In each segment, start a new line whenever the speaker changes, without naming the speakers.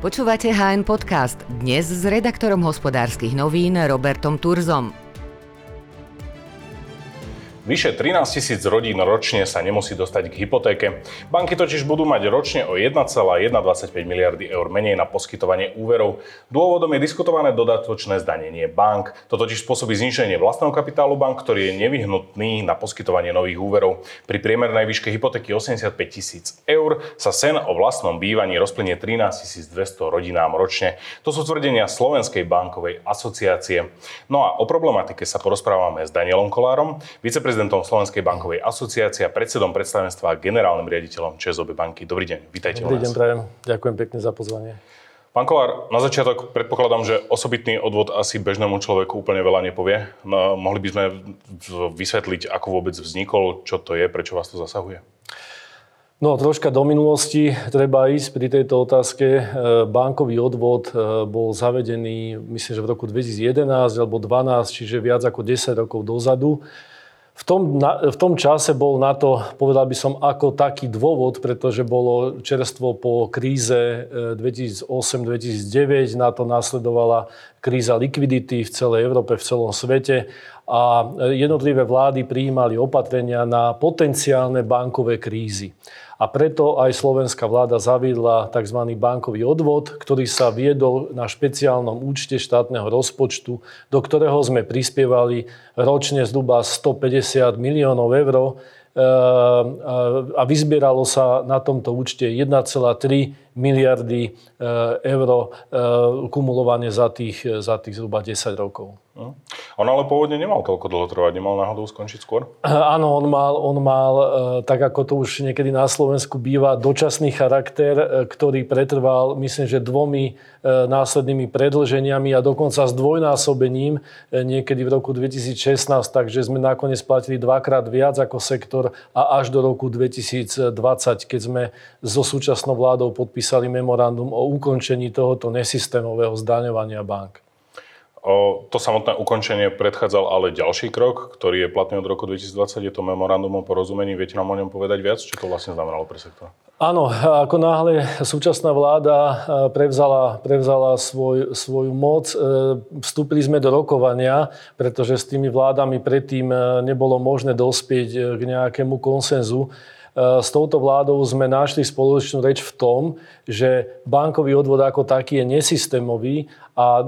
Počúvate HN Podcast. Dnes s redaktorom hospodárskych novín Robertom Turzom.
Vyše 13 tisíc rodín ročne sa nemusí dostať k hypotéke. Banky totiž budú mať ročne o 1,125 miliardy eur menej na poskytovanie úverov. Dôvodom je diskutované dodatočné zdanenie bank. To totiž spôsobí zniženie vlastného kapitálu bank, ktorý je nevyhnutný na poskytovanie nových úverov. Pri priemernej výške hypotéky 85 tisíc eur sa sen o vlastnom bývaní rozplynie 13 200 rodinám ročne. To sú tvrdenia Slovenskej bankovej asociácie. No a o problematike sa porozprávame s Danielom Kolárom, viceprezidentom prezidentom Slovenskej bankovej asociácie a predsedom predstavenstva a generálnym riaditeľom ČSOB banky. Dobrý deň, vítajte
Dobrý deň, prajem. Ďakujem pekne za pozvanie.
Pán Kolár, na začiatok predpokladám, že osobitný odvod asi bežnému človeku úplne veľa nepovie. No, mohli by sme vysvetliť, ako vôbec vznikol, čo to je, prečo vás to zasahuje?
No, troška do minulosti treba ísť pri tejto otázke. E, bankový odvod e, bol zavedený, myslím, že v roku 2011 alebo 2012, čiže viac ako 10 rokov dozadu. V tom, na, v tom čase bol na to, povedal by som, ako taký dôvod, pretože bolo čerstvo po kríze 2008-2009, e, na to následovala kríza likvidity v celej Európe, v celom svete a jednotlivé vlády prijímali opatrenia na potenciálne bankové krízy. A preto aj slovenská vláda zaviedla tzv. bankový odvod, ktorý sa viedol na špeciálnom účte štátneho rozpočtu, do ktorého sme prispievali ročne zhruba 150 miliónov eur e, a vyzbieralo sa na tomto účte 1,3 miliardy e, eur e, kumulovane za tých, za tých zhruba 10 rokov.
Hm. On ale pôvodne nemal toľko dlho trvať, nemal náhodou skončiť skôr?
Áno, on mal, on mal, e, tak ako to už niekedy na Slovensku býva, dočasný charakter, e, ktorý pretrval, myslím, že dvomi e, následnými predlženiami a dokonca s dvojnásobením niekedy v roku 2016, takže sme nakoniec platili dvakrát viac ako sektor a až do roku 2020, keď sme so súčasnou vládou podpísali memorandum o ukončení tohoto nesystémového zdaňovania bank.
O, to samotné ukončenie predchádzal ale ďalší krok, ktorý je platný od roku 2020. Je to memorandum o porozumení. Viete nám o ňom povedať viac? Čo to vlastne znamenalo pre sektor?
Áno, ako náhle súčasná vláda e, prevzala, prevzala svoj, svoju moc, e, vstúpili sme do rokovania, pretože s tými vládami predtým e, nebolo možné dospieť k nejakému konsenzu. S touto vládou sme našli spoločnú reč v tom, že bankový odvod ako taký je nesystémový a e,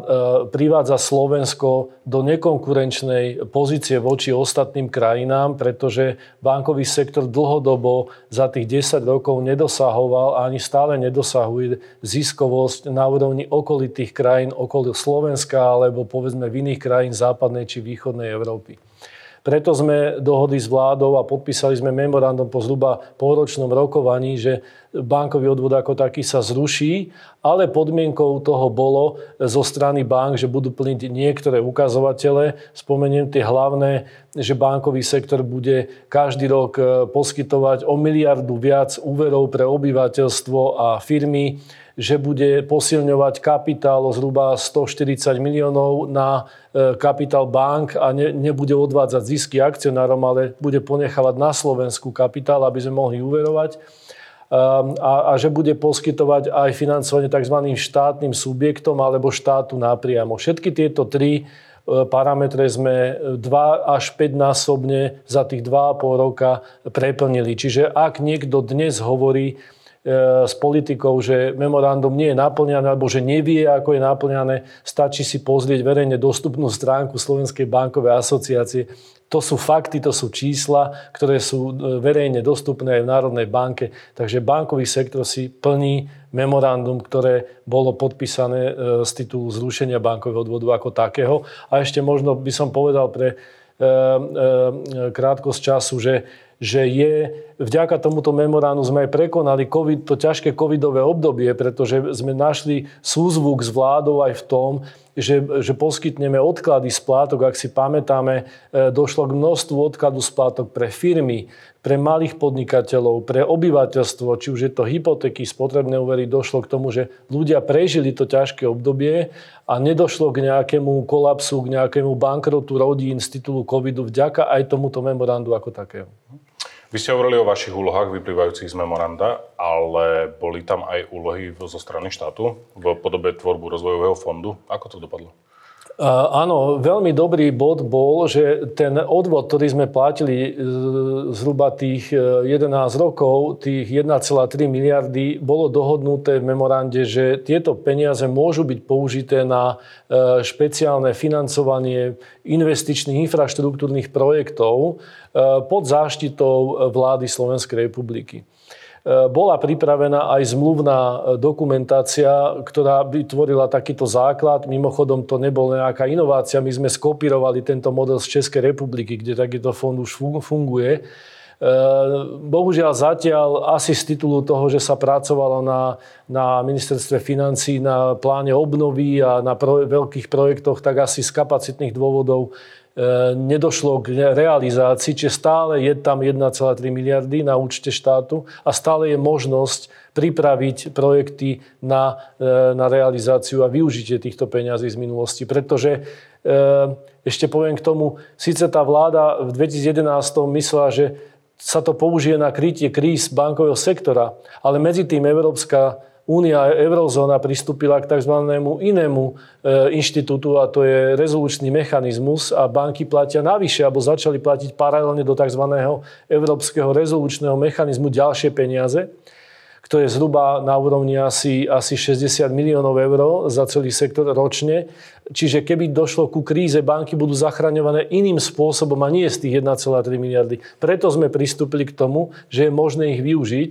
privádza Slovensko do nekonkurenčnej pozície voči ostatným krajinám, pretože bankový sektor dlhodobo za tých 10 rokov nedosahoval a ani stále nedosahuje ziskovosť na úrovni okolitých krajín okolo Slovenska alebo povedzme v iných krajín západnej či východnej Európy. Preto sme dohodli s vládou a podpísali sme memorandum po zhruba polročnom rokovaní, že bankový odvod ako taký sa zruší, ale podmienkou toho bolo zo strany bank, že budú plniť niektoré ukazovatele. Spomeniem tie hlavné, že bankový sektor bude každý rok e, poskytovať o miliardu viac úverov pre obyvateľstvo a firmy že bude posilňovať kapitál o zhruba 140 miliónov na e, kapitál bank a ne, nebude odvádzať zisky akcionárom, ale bude ponechávať na Slovensku kapitál, aby sme mohli uverovať. Ehm, a, a že bude poskytovať aj financovanie tzv. štátnym subjektom alebo štátu napriamo. Všetky tieto tri e, parametre sme 2 až 5 násobne za tých 2,5 roka preplnili. Čiže ak niekto dnes hovorí, E, s politikou, že memorandum nie je naplňané alebo že nevie, ako je naplňané, stačí si pozrieť verejne dostupnú stránku Slovenskej bankovej asociácie. To sú fakty, to sú čísla, ktoré sú e, verejne dostupné aj v Národnej banke. Takže bankový sektor si plní memorandum, ktoré bolo podpísané e, z titulu zrušenia bankového odvodu ako takého. A ešte možno by som povedal pre krátkosť času, že že je, vďaka tomuto memoránu sme aj prekonali COVID, to ťažké covidové obdobie, pretože sme našli súzvuk s vládou aj v tom, že, že poskytneme odklady splátok. Ak si pamätáme, e, došlo k množstvu odkladu splátok pre firmy, pre malých podnikateľov, pre obyvateľstvo, či už je to hypotéky, spotrebné úvery, došlo k tomu, že ľudia prežili to ťažké obdobie a nedošlo k nejakému kolapsu, k nejakému bankrotu rodín z titulu covidu vďaka aj tomuto memorandu ako takého.
Vy ste hovorili o vašich úlohách vyplývajúcich z memoranda, ale boli tam aj úlohy zo strany štátu v podobe tvorbu rozvojového fondu. Ako to dopadlo?
Áno, veľmi dobrý bod bol, že ten odvod, ktorý sme platili e, zhruba tých 11 e, rokov, tých 1,3 miliardy, bolo dohodnuté v memorande, že tieto peniaze môžu byť použité na e, špeciálne financovanie investičných infraštruktúrnych projektov pod záštitou vlády Slovenskej republiky. Bola pripravená aj zmluvná e, dokumentácia, ktorá by tvorila takýto základ. Mimochodom, to nebol nejaká inovácia. My sme skopírovali tento model z Českej republiky, kde takýto fond už funguje. E, bohužiaľ zatiaľ asi z titulu toho, že sa pracovalo na, na ministerstve financí, na pláne obnovy a na pro, veľkých projektoch, tak asi z kapacitných dôvodov nedošlo k realizácii, čiže stále je tam 1,3 miliardy na účte štátu a stále je možnosť pripraviť projekty na, e, na realizáciu a využitie týchto peňazí z minulosti. Pretože e, ešte poviem k tomu, síce tá vláda v 2011 myslela, že sa to použije na krytie kríz bankového sektora, ale medzi tým Európska Únia a eurozóna pristúpila k tzv. inému e, inštitútu a to je rezolučný mechanizmus a banky platia navyše alebo začali platiť paralelne do tzv. európskeho rezolučného mechanizmu ďalšie peniaze ktoré zhruba na úrovni asi, asi 60 miliónov eur za celý sektor ročne. Čiže keby došlo ku kríze, banky budú zachraňované iným spôsobom a nie z tých 1,3 miliardy. Preto sme pristúpili k tomu, že je možné ich využiť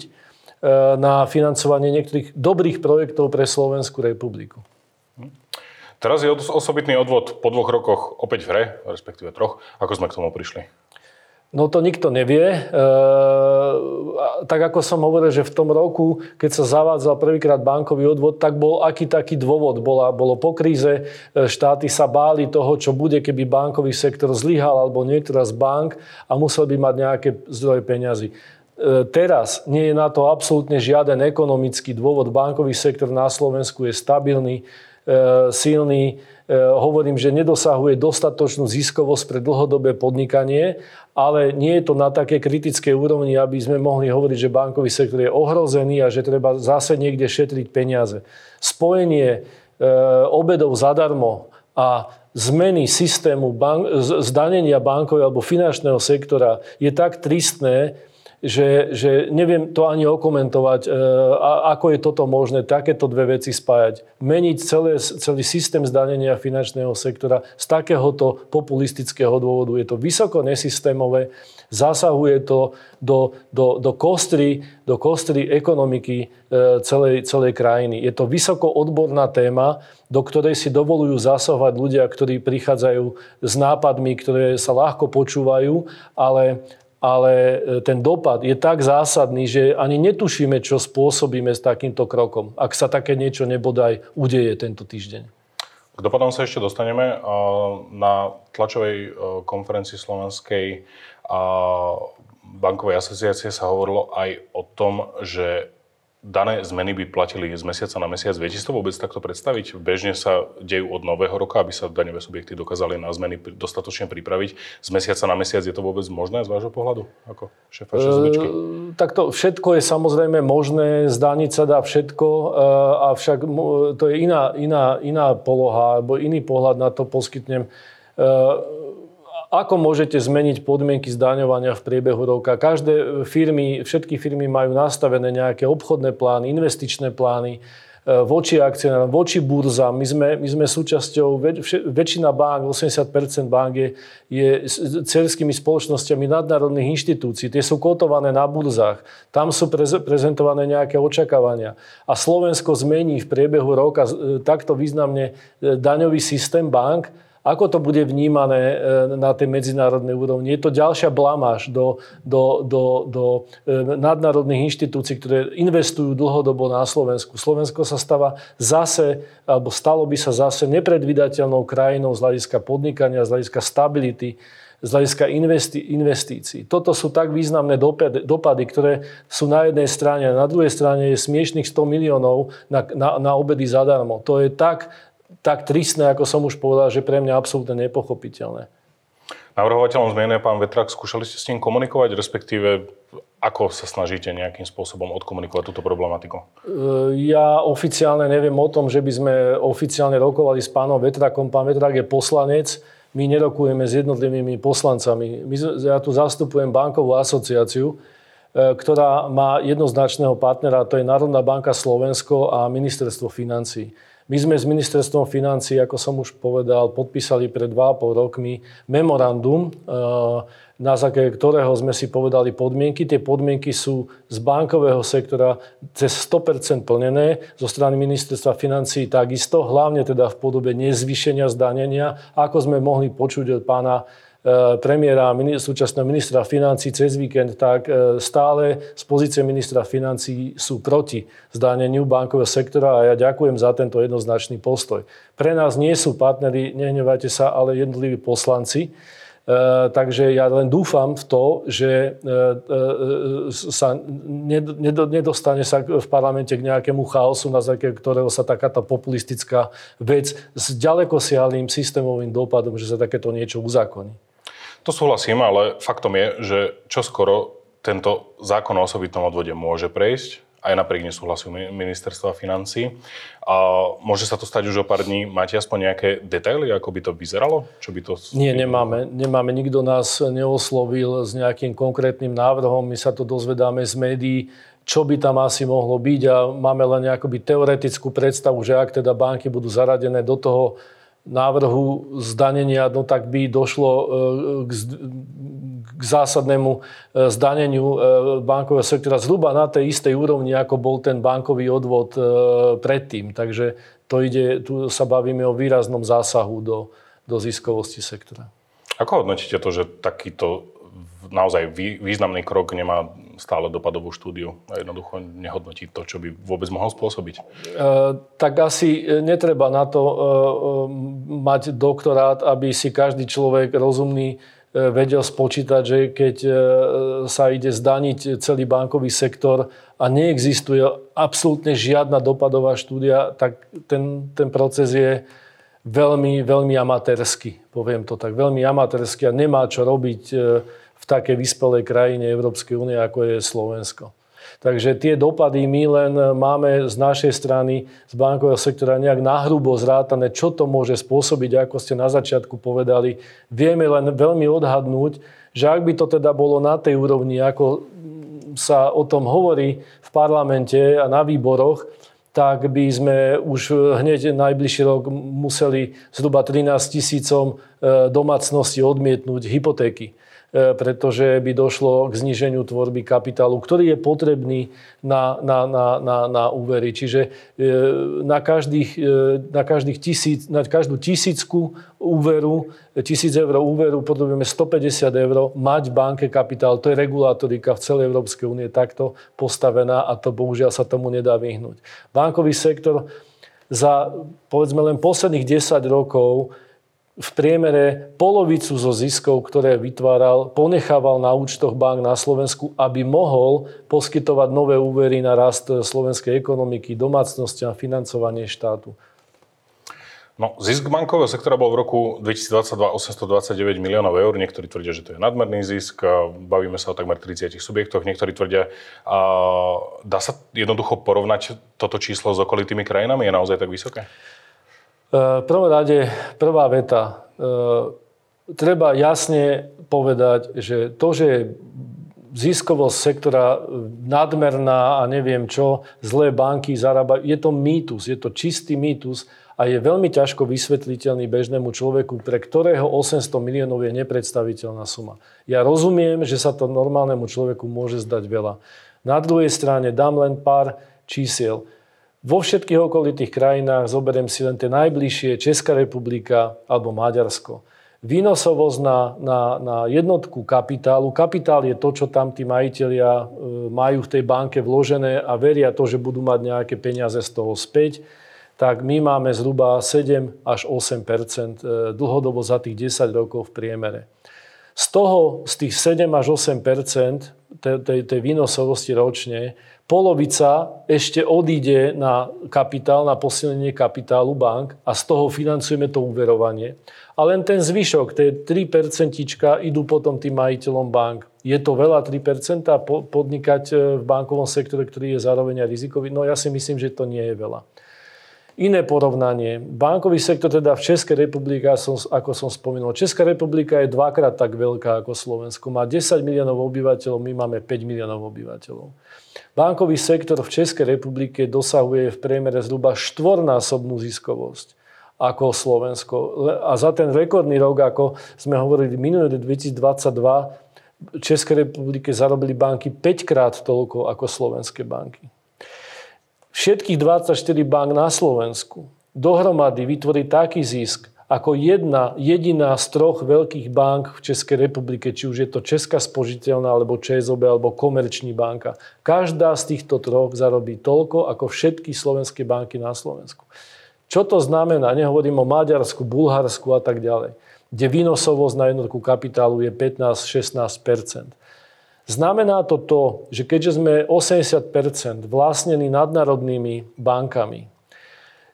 na financovanie niektorých dobrých projektov pre Slovenskú republiku.
Teraz je osobitný odvod po dvoch rokoch opäť v hre, respektíve troch. Ako sme k tomu prišli?
No to nikto nevie. E, tak ako som hovoril, že v tom roku, keď sa zavádzal prvýkrát bankový odvod, tak bol aký taký dôvod. Bola, bolo po kríze, e, štáty sa báli toho, čo bude, keby bankový sektor zlyhal alebo niektorá z bank a musel by mať nejaké zdroje peňazí. E, teraz nie je na to absolútne žiaden ekonomický dôvod. Bankový sektor na Slovensku je stabilný, e, silný. E, hovorím, že nedosahuje dostatočnú ziskovosť pre dlhodobé podnikanie, ale nie je to na také kritickej úrovni, aby sme mohli hovoriť, že bankový sektor je ohrozený a že treba zase niekde šetriť peniaze. Spojenie obedov zadarmo a zmeny systému bank, zdanenia bankového alebo finančného sektora je tak tristné, že, že neviem to ani okomentovať, e, ako je toto možné, takéto dve veci spájať. Meniť celé, celý systém zdanenia finančného sektora z takéhoto populistického dôvodu. Je to vysoko nesystémové, zasahuje to do, do, do, kostry, do kostry ekonomiky e, celej, celej krajiny. Je to vysoko odborná téma, do ktorej si dovolujú zasahovať ľudia, ktorí prichádzajú s nápadmi, ktoré sa ľahko počúvajú, ale ale e, ten dopad je tak zásadný, že ani netušíme, čo spôsobíme s takýmto krokom, ak sa také niečo nebodaj udeje tento týždeň.
K dopadom sa ešte dostaneme. Na tlačovej e, konferencii Slovenskej bankovej asociácie sa hovorilo aj o tom, že dané zmeny by platili z mesiaca na mesiac. Viete si to vôbec takto predstaviť? Bežne sa dejú od nového roka, aby sa daňové subjekty dokázali na zmeny dostatočne pripraviť. Z mesiaca na mesiac je to vôbec možné z vášho pohľadu? Ako šéfa ČSBčky? E,
takto všetko je samozrejme možné, zdániť sa dá všetko, e, avšak to je iná, iná, iná poloha, alebo iný pohľad na to poskytnem. E, ako môžete zmeniť podmienky zdaňovania v priebehu roka? Každé firmy, všetky firmy majú nastavené nejaké obchodné plány, investičné plány, e, voči akcionárom, voči burzám. My sme, my sme súčasťou, väčšina bank, 80% bank je, je cerskými spoločnosťami nadnárodných inštitúcií. Tie sú kotované na burzách. Tam sú prezentované nejaké očakávania. A Slovensko zmení v priebehu roka e, takto významne e, daňový systém bank, ako to bude vnímané e, na tej medzinárodnej úrovni? Je to ďalšia blamáž do, do, do, do e, nadnárodných inštitúcií, ktoré investujú dlhodobo na Slovensku. Slovensko sa stáva zase, alebo stalo by sa zase nepredvydateľnou krajinou z hľadiska podnikania, z hľadiska stability, z hľadiska investícií. Toto sú tak významné dopady, ktoré sú na jednej strane a na druhej strane je smiešných 100 miliónov na, na, na obedy zadarmo. To je tak tak tristné, ako som už povedal, že pre mňa absolútne nepochopiteľné.
Navrhovateľom zmien je pán Vetrak. Skúšali ste s ním komunikovať, respektíve ako sa snažíte nejakým spôsobom odkomunikovať túto problematiku?
Ja oficiálne neviem o tom, že by sme oficiálne rokovali s pánom Vetrakom. Pán Vetrak je poslanec, my nerokujeme s jednotlivými poslancami. My, ja tu zastupujem bankovú asociáciu, E, ktorá má jednoznačného partnera, to je Národná banka Slovensko a Ministerstvo financí. My sme s ministerstvom financí, ako som už povedal, podpísali pred 2,5 rokmi memorandum, e, na základe ktorého sme si povedali podmienky. Tie podmienky sú z bankového sektora cez 100% plnené, zo strany ministerstva financí takisto, hlavne teda v podobe nezvýšenia zdanenia, ako sme mohli počuť od pána E, premiéra a súčasného ministra financí cez víkend, tak e, stále z pozície ministra financí sú proti zdáneniu bankového sektora a ja ďakujem za tento jednoznačný postoj. Pre nás nie sú partneri, nehnevajte sa, ale jednotliví poslanci. E, takže ja len dúfam v to, že e, e, sa nedostane sa v parlamente k nejakému chaosu, na základe ktorého sa takáto populistická vec s ďalekosiaľným systémovým dopadom, že sa takéto niečo uzákoní.
To súhlasím, ale faktom je, že čoskoro tento zákon o osobitnom odvode môže prejsť, aj napriek nesúhlasu ministerstva financí. A môže sa to stať už o pár dní. Máte aspoň nejaké detaily, ako by to vyzeralo? Čo by to...
Nie, nemáme. Nemáme. Nikto nás neoslovil s nejakým konkrétnym návrhom. My sa to dozvedáme z médií, čo by tam asi mohlo byť a máme len nejakú teoretickú predstavu, že ak teda banky budú zaradené do toho návrhu zdanenia, no tak by došlo e, k, k zásadnému e, zdaneniu e, bankového sektora zhruba na tej istej úrovni, ako bol ten bankový odvod predtým. Takže to ide, tu sa bavíme o výraznom zásahu do, do ziskovosti sektora.
Ako hodnotíte to, že takýto naozaj významný krok nemá stále dopadovú štúdiu a jednoducho nehodnotí to, čo by vôbec mohol spôsobiť? E,
tak asi e, netreba na to e, e, mať doktorát, aby si každý človek rozumný e, vedel spočítať, že keď sa ide zdaniť celý bankový sektor a neexistuje absolútne žiadna dopadová štúdia, tak ten, ten proces je veľmi, veľmi amatérsky, poviem to tak, veľmi amatérsky a nemá čo robiť takej vyspelej krajine Európskej únie, ako je Slovensko. Takže tie dopady my len máme z našej strany, z bankového sektora nejak nahrubo zrátané, čo to môže spôsobiť, ako ste na začiatku povedali. Vieme len veľmi odhadnúť, že ak by to teda bolo na tej úrovni, ako sa o tom hovorí v parlamente a na výboroch, tak by sme už hneď najbližší rok museli zhruba 13 tisícom e, domácnosti odmietnúť hypotéky. E, pretože by došlo k zniženiu tvorby kapitálu, ktorý je potrebný na, na, na, na, na úvery. Čiže e, na, každých, e, na, každých tisíc, na každú tisícku úveru, tisíc eur úveru potrebujeme 150 eur mať v banke kapitál. To je regulátorika v celej Európskej únie takto postavená a to bohužiaľ sa tomu nedá vyhnúť. Bankový sektor za povedzme len posledných 10 rokov v priemere polovicu zo ziskov, ktoré vytváral, ponechával na účtoch bank na Slovensku, aby mohol poskytovať nové úvery na rast slovenskej ekonomiky, domácnosti a financovanie štátu.
No, zisk bankového sektora bol v roku 2022 829 miliónov eur. Niektorí tvrdia, že to je nadmerný zisk. Bavíme sa o takmer 30 subjektoch. Niektorí tvrdia, a dá sa jednoducho porovnať toto číslo s okolitými krajinami? Je naozaj tak vysoké?
V prvom rade, prvá veta. E, treba jasne povedať, že to, že je ziskovosť sektora nadmerná a neviem čo, zlé banky zarábajú, je to mýtus, je to čistý mýtus a je veľmi ťažko vysvetliteľný bežnému človeku, pre ktorého 800 miliónov je nepredstaviteľná suma. Ja rozumiem, že sa to normálnemu človeku môže zdať veľa. Na druhej strane dám len pár čísiel. Vo všetkých okolitých krajinách, zoberiem si len tie najbližšie, Česká republika alebo Maďarsko. Výnosovosť na, na, na jednotku kapitálu. Kapitál je to, čo tam tí majiteľia e, majú v tej banke vložené a veria to, že budú mať nejaké peniaze z toho späť. Tak my máme zhruba 7 až 8 e, dlhodobo za tých 10 rokov v priemere. Z toho, z tých 7 až 8 tej, tej, tej výnosovosti ročne, polovica ešte odíde na kapitál, na posilnenie kapitálu bank a z toho financujeme to úverovanie. A len ten zvyšok, tie 3% idú potom tým majiteľom bank. Je to veľa 3% podnikať e, v bankovom sektore, ktorý je zároveň aj rizikový? No ja si myslím, že to nie je veľa. Iné porovnanie. Bankový sektor teda v Českej republike, ako som spomínal, Česká republika je dvakrát tak veľká ako Slovensko. Má 10 miliónov obyvateľov, my máme 5 miliónov obyvateľov. Bankový sektor v Českej republike dosahuje v priemere zhruba štvornásobnú ziskovosť ako Slovensko. A za ten rekordný rok, ako sme hovorili minulý 2022, v Českej republike zarobili banky 5 krát toľko ako slovenské banky všetkých 24 bank na Slovensku dohromady vytvorí taký zisk, ako jedna jediná z troch veľkých bank v Českej republike, či už je to Česká spožiteľná, alebo ČSOB, alebo Komerční banka. Každá z týchto troch zarobí toľko, ako všetky slovenské banky na Slovensku. Čo to znamená? Nehovorím o Maďarsku, Bulharsku a tak ďalej, kde výnosovosť na jednotku kapitálu je 15-16 Znamená to to, že keďže sme 80% vlastnení nadnárodnými bankami,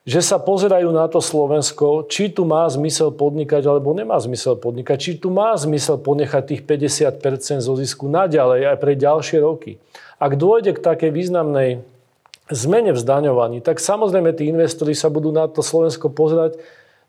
že sa pozerajú na to Slovensko, či tu má zmysel podnikať, alebo nemá zmysel podnikať, či tu má zmysel ponechať tých 50 zo zisku naďalej aj pre ďalšie roky. Ak dôjde k takej významnej zmene v zdaňovaní, tak samozrejme tí investori sa budú na to Slovensko pozerať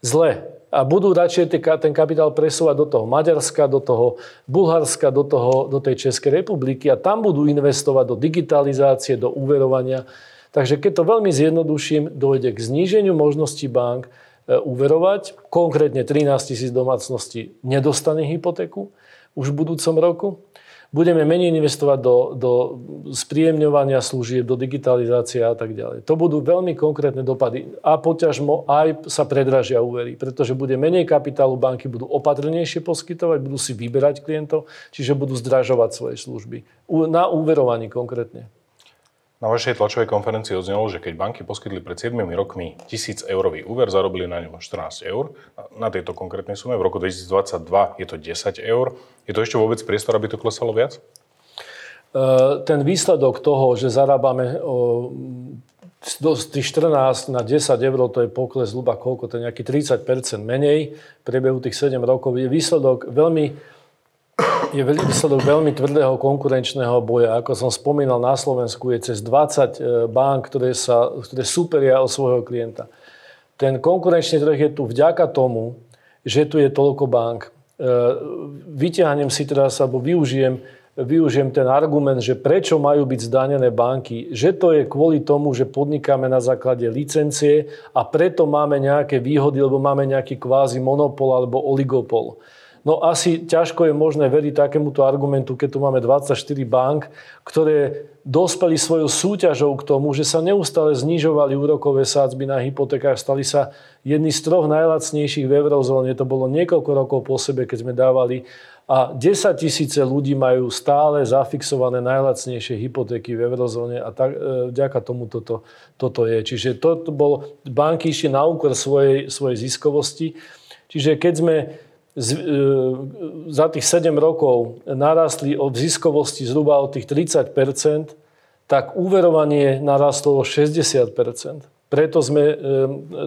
zle a budú radšej ten kapitál presúvať do toho Maďarska, do toho Bulharska, do, toho, do tej Českej republiky a tam budú investovať do digitalizácie, do úverovania. Takže keď to veľmi zjednoduším, dojde k zníženiu možností bank e, úverovať. Konkrétne 13 tisíc domácností nedostane hypotéku už v budúcom roku budeme menej investovať do, do spríjemňovania služieb, do digitalizácie a tak ďalej. To budú veľmi konkrétne dopady a poťažmo aj sa predražia úvery, pretože bude menej kapitálu, banky budú opatrnejšie poskytovať, budú si vyberať klientov, čiže budú zdražovať svoje služby. Na úverovaní konkrétne.
Na vašej tlačovej konferencii odznelo, že keď banky poskytli pred 7 rokmi 1000 eurový úver, zarobili na ňom 14 eur. Na tejto konkrétnej sume v roku 2022 je to 10 eur. Je to ešte vôbec priestor, aby to klesalo viac?
E, ten výsledok toho, že zarábame z tých 14 na 10 eur, to je pokles zhruba koľko, to je nejaký 30% menej v priebehu tých 7 rokov, je výsledok veľmi je výsledok veľmi tvrdého konkurenčného boja. Ako som spomínal, na Slovensku je cez 20 e, bank, ktoré, sa, ktoré superia o svojho klienta. Ten konkurenčný trh je tu vďaka tomu, že tu je toľko bank. E, vyťahnem si teraz, alebo využijem, využijem ten argument, že prečo majú byť zdanené banky, že to je kvôli tomu, že podnikáme na základe licencie a preto máme nejaké výhody, lebo máme nejaký kvázi monopol alebo oligopol. No asi ťažko je možné veriť takémuto argumentu, keď tu máme 24 bank, ktoré dospeli svojou súťažou k tomu, že sa neustále znižovali úrokové sádzby na hypotekách, stali sa jedni z troch najlacnejších v eurozóne. To bolo niekoľko rokov po sebe, keď sme dávali a 10 tisíce ľudí majú stále zafixované najlacnejšie hypotéky v eurozóne a tak, e, vďaka tomu toto, toto je. Čiže to, bol, banky išli na úkor svojej, svojej ziskovosti. Čiže keď sme e, za tých 7 rokov narastli od ziskovosti zhruba od tých 30% tak úverovanie narastlo o 60 preto sme, e,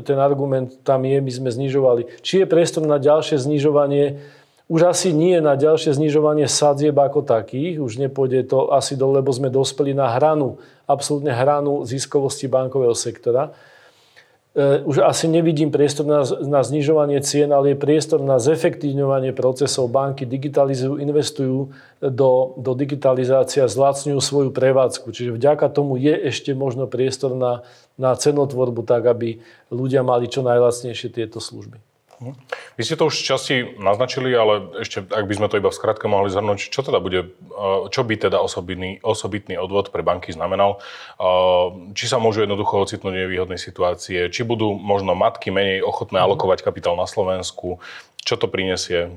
ten argument tam je, my sme znižovali. Či je priestor na ďalšie znižovanie? Už asi nie na ďalšie znižovanie sadzieb ako takých, už nepôjde to asi dole, lebo sme dospeli na hranu, absolútne hranu ziskovosti bankového sektora. E, už asi nevidím priestor na, na znižovanie cien, ale je priestor na zefektívňovanie procesov. Banky digitalizujú, investujú do, do digitalizácie a zlacňujú svoju prevádzku. Čiže vďaka tomu je ešte možno priestor na, na cenotvorbu tak, aby ľudia mali čo najlacnejšie tieto služby.
Mhm. Vy ste to už časti naznačili, ale ešte, ak by sme to iba v skratke mohli zhrnúť, čo teda bude, eh, čo by teda osobitný, osobitný odvod pre banky znamenal? Eh, či sa môžu jednoducho ocitnúť nevýhodnej situácie? Či budú možno matky menej ochotné mhm. alokovať kapitál na Slovensku? Čo to prinesie?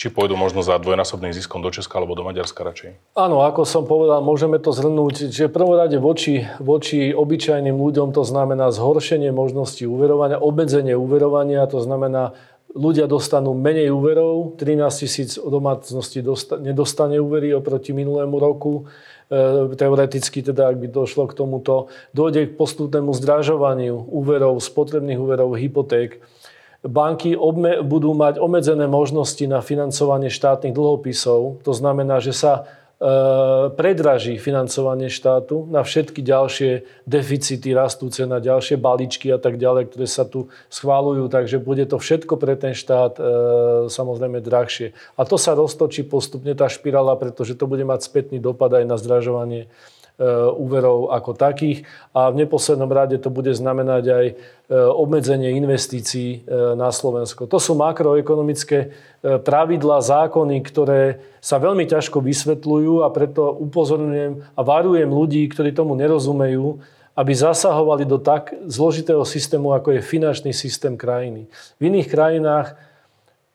Či pôjdu možno za dvojnásobným ziskom do Česka alebo do Maďarska radšej?
Áno, ako som povedal, môžeme to zhrnúť, že v prvom rade voči, voči obyčajným ľuďom to znamená zhoršenie možnosti úverovania, obmedzenie úverovania, to znamená, ľudia dostanú menej úverov, 13 tisíc domácností nedostane úvery oproti minulému roku, teoreticky teda, ak by došlo k tomuto, dojde k postupnému zdražovaniu úverov, spotrebných úverov, hypoték. Banky obme, budú mať obmedzené možnosti na financovanie štátnych dlhopisov. To znamená, že sa E, predraží financovanie štátu na všetky ďalšie deficity rastúce, na ďalšie balíčky a tak ďalej, ktoré sa tu schválujú. Takže bude to všetko pre ten štát e, samozrejme drahšie. A to sa roztočí postupne tá špirála, pretože to bude mať spätný dopad aj na zdražovanie úverov ako takých a v neposlednom rade to bude znamenať aj e, obmedzenie investícií e, na Slovensko. To sú makroekonomické pravidlá, zákony, ktoré sa veľmi ťažko vysvetľujú a preto upozorňujem a varujem ľudí, ktorí tomu nerozumejú, aby zasahovali do tak zložitého systému, ako je finančný systém krajiny. V iných krajinách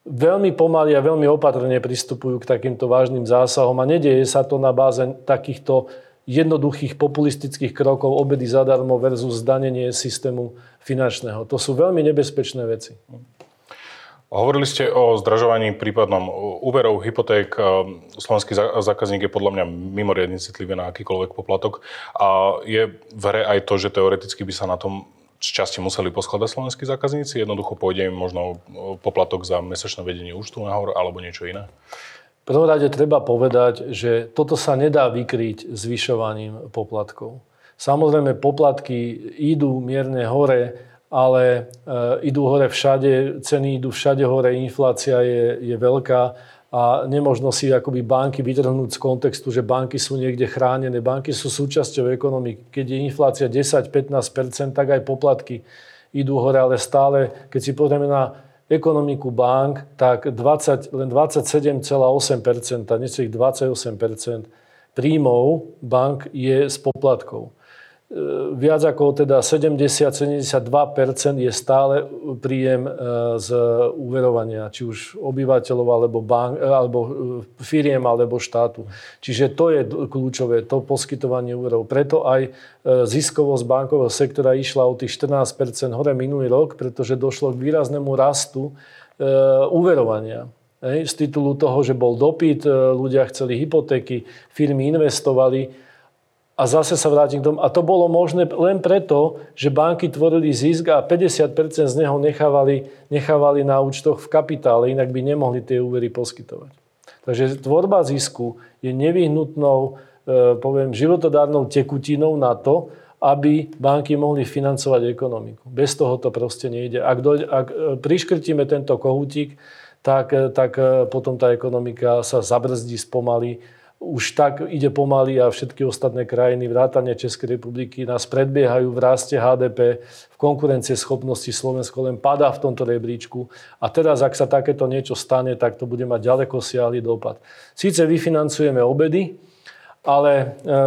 veľmi pomaly a veľmi opatrne pristupujú k takýmto vážnym zásahom a nedieje sa to na báze takýchto jednoduchých populistických krokov obedy zadarmo versus zdanenie systému finančného. To sú veľmi nebezpečné veci.
Hovorili ste o zdražovaní prípadnom úverov, hypoték. Slovenský zákazník je podľa mňa mimoriadne citlivý na akýkoľvek poplatok. A je v hre aj to, že teoreticky by sa na tom z časti museli poskladať slovenskí zákazníci. Jednoducho pôjde im možno poplatok za mesačné vedenie účtu nahor alebo niečo iné
prvom rade treba povedať, že toto sa nedá vykryť zvyšovaním poplatkov. Samozrejme, poplatky idú mierne hore, ale e, idú hore všade, ceny idú všade hore, inflácia je, je veľká a nemožno si akoby banky vytrhnúť z kontextu, že banky sú niekde chránené. Banky sú súčasťou ekonomiky. Keď je inflácia 10-15%, tak aj poplatky idú hore, ale stále, keď si pozrieme na ekonomiku bank, tak 20, len 27,8%, necelých 28% príjmov bank je z poplatkov. E, viac ako teda 70-72% je stále príjem e, z úverovania, či už obyvateľov, alebo, bank, e, alebo firiem, alebo štátu. Čiže to je kľúčové, to poskytovanie úverov. Preto aj ziskovosť bankového sektora išla o tých 14% hore minulý rok, pretože došlo k výraznému rastu úverovania. Z titulu toho, že bol dopyt, ľudia chceli hypotéky, firmy investovali, a zase sa vrátim k tomu. A to bolo možné len preto, že banky tvorili zisk a 50% z neho nechávali, nechávali na účtoch v kapitále, inak by nemohli tie úvery poskytovať. Takže tvorba zisku je nevyhnutnou, e, poviem, životodárnou tekutinou na to, aby banky mohli financovať ekonomiku. Bez toho to proste nejde. Ak, do, ak e, priškrtíme tento kohútik, tak, e, tak potom tá ekonomika sa zabrzdí, spomalí už tak ide pomaly a všetky ostatné krajiny, vrátane Českej republiky, nás predbiehajú v raste HDP, v konkurencie schopnosti Slovensko len padá v tomto rebríčku. A teraz, ak sa takéto niečo stane, tak to bude mať ďaleko siahly dopad. Síce vyfinancujeme obedy, ale, e, e,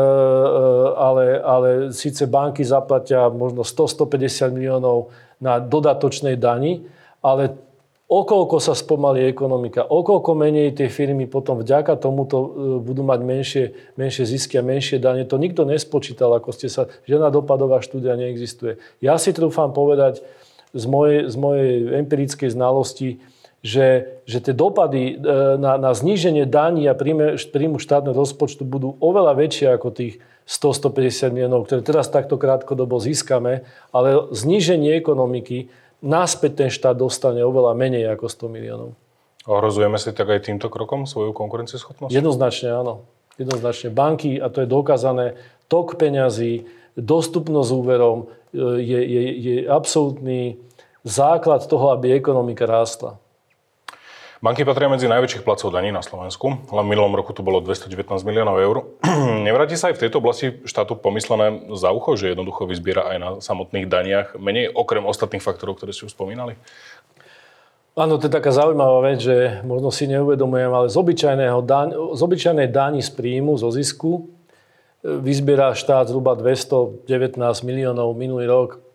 ale, ale síce banky zaplatia možno 100-150 miliónov na dodatočnej dani, ale okolko sa spomalí ekonomika, okolko menej tie firmy potom vďaka tomuto e, budú mať menšie, menšie zisky a menšie dane. To nikto nespočítal, ako ste sa, žiadna dopadová štúdia neexistuje. Ja si trúfam povedať z mojej, z mojej empirickej znalosti, že, že tie dopady e, na, na zníženie daní a príjmu štátneho rozpočtu budú oveľa väčšie ako tých 100-150 miliónov, ktoré teraz takto krátkodobo získame, ale zníženie ekonomiky náspäť ten štát dostane oveľa menej ako 100 miliónov.
Ohrozujeme si tak aj týmto krokom svoju konkurencieschopnosť?
Jednoznačne áno. Jednoznačne. Banky, a to je dokázané, tok peňazí, dostupnosť úverom e, je, je, je absolútny základ toho, aby ekonomika rástla.
Banky patria medzi najväčších placov daní na Slovensku. Len v minulom roku to bolo 219 miliónov eur. Nevráti sa aj v tejto oblasti štátu pomyslené za ucho, že jednoducho vyzbiera aj na samotných daniach menej, okrem ostatných faktorov, ktoré ste už spomínali?
Áno, to je taká zaujímavá vec, že možno si neuvedomujem, ale z, obyčajného daň, z obyčajnej dáni z príjmu, zo zisku, e, vyzbiera štát zhruba 219 miliónov minulý rok.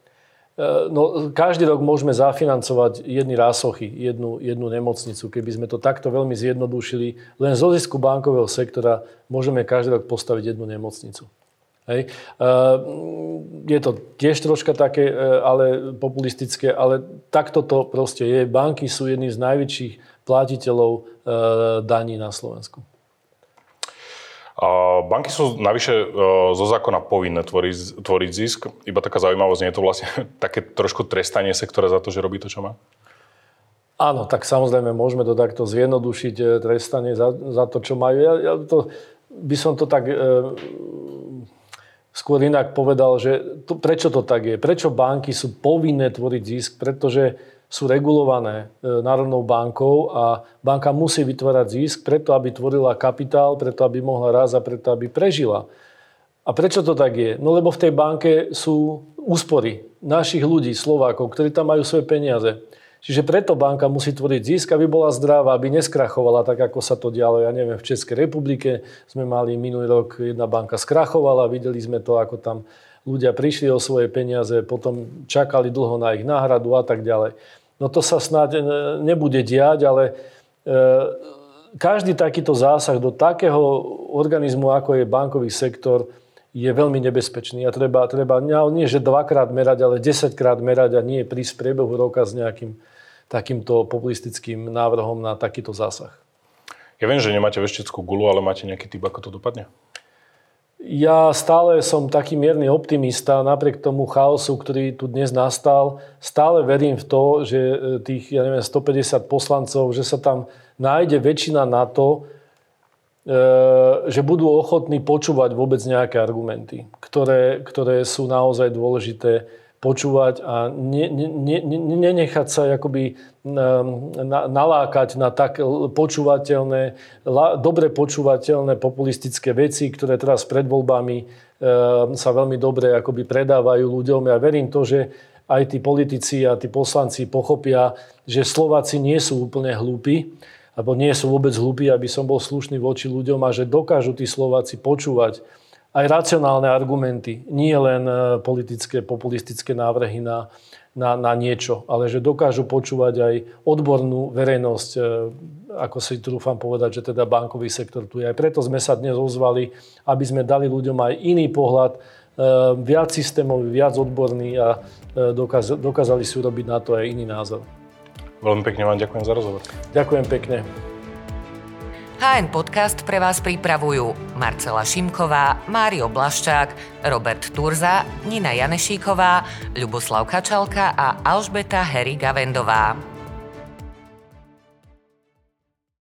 E, no, každý rok môžeme zafinancovať jedny rásochy, jednu, jednu nemocnicu. Keby sme to takto veľmi zjednodušili, len zo zisku bankového sektora môžeme každý rok postaviť jednu nemocnicu. Hej. E, je to tiež troška také, e, ale populistické, ale takto to proste je. Banky sú jedni z najväčších platiteľov daní na Slovensku.
Banky sú navyše e, zo zákona povinné tvoriť, tvoriť zisk. Iba taká zaujímavosť, nie je to vlastne také trošku trestanie sektora za to, že robí to, čo má?
Áno, tak samozrejme môžeme to takto zjednodušiť, e, trestanie za, za to, čo majú. Ja, ja to, by som to tak e, skôr inak povedal, že to, prečo to tak je? Prečo banky sú povinné tvoriť zisk? Pretože sú regulované e, Národnou bankou a banka musí vytvárať zisk preto, aby tvorila kapitál, preto, aby mohla raz a preto, aby prežila. A prečo to tak je? No lebo v tej banke sú úspory našich ľudí, Slovákov, ktorí tam majú svoje peniaze. Čiže preto banka musí tvoriť zisk, aby bola zdravá, aby neskrachovala tak, ako sa to dialo, ja neviem, v Českej republike. Sme mali minulý rok, jedna banka skrachovala, videli sme to, ako tam ľudia prišli o svoje peniaze, potom čakali dlho na ich náhradu a tak ďalej. No to sa snáď nebude diať, ale e, každý takýto zásah do takého organizmu, ako je bankový sektor, je veľmi nebezpečný a treba, treba nie že dvakrát merať, ale desaťkrát merať a nie prísť v priebehu roka s nejakým takýmto populistickým návrhom na takýto zásah.
Ja viem, že nemáte vešteckú gulu, ale máte nejaký typ, ako to dopadne?
Ja stále som taký mierny optimista, napriek tomu chaosu, ktorý tu dnes nastal. Stále verím v to, že e, tých ja neviem, 150 poslancov, že sa tam nájde väčšina na to, e, že budú ochotní počúvať vôbec nejaké argumenty, ktoré, ktoré sú naozaj dôležité počúvať a ne, ne, ne, nenechať sa akoby nalákať na tak počúvateľné, dobre počúvateľné populistické veci, ktoré teraz pred voľbami sa veľmi dobre akoby predávajú ľuďom. Ja verím to, že aj tí politici a tí poslanci pochopia, že Slováci nie sú úplne hlúpi, alebo nie sú vôbec hlúpi, aby som bol slušný voči ľuďom a že dokážu tí Slováci počúvať aj racionálne argumenty, nie len e, politické, populistické návrhy na, na, na niečo, ale že dokážu počúvať aj odbornú verejnosť, e, ako si trúfam povedať, že teda bankový sektor tu je. Aj preto sme sa dnes ozvali, aby sme dali ľuďom aj iný pohľad, e, viac systémový, viac odborný a dokázali si urobiť na to aj iný názor.
Veľmi pekne vám ďakujem za rozhovor.
Ďakujem pekne.
HN Podcast pre vás pripravujú Marcela Šimková, Mário Blaščák, Robert Turza, Nina Janešíková, Ľuboslav Kačalka a Alžbeta Heri Gavendová.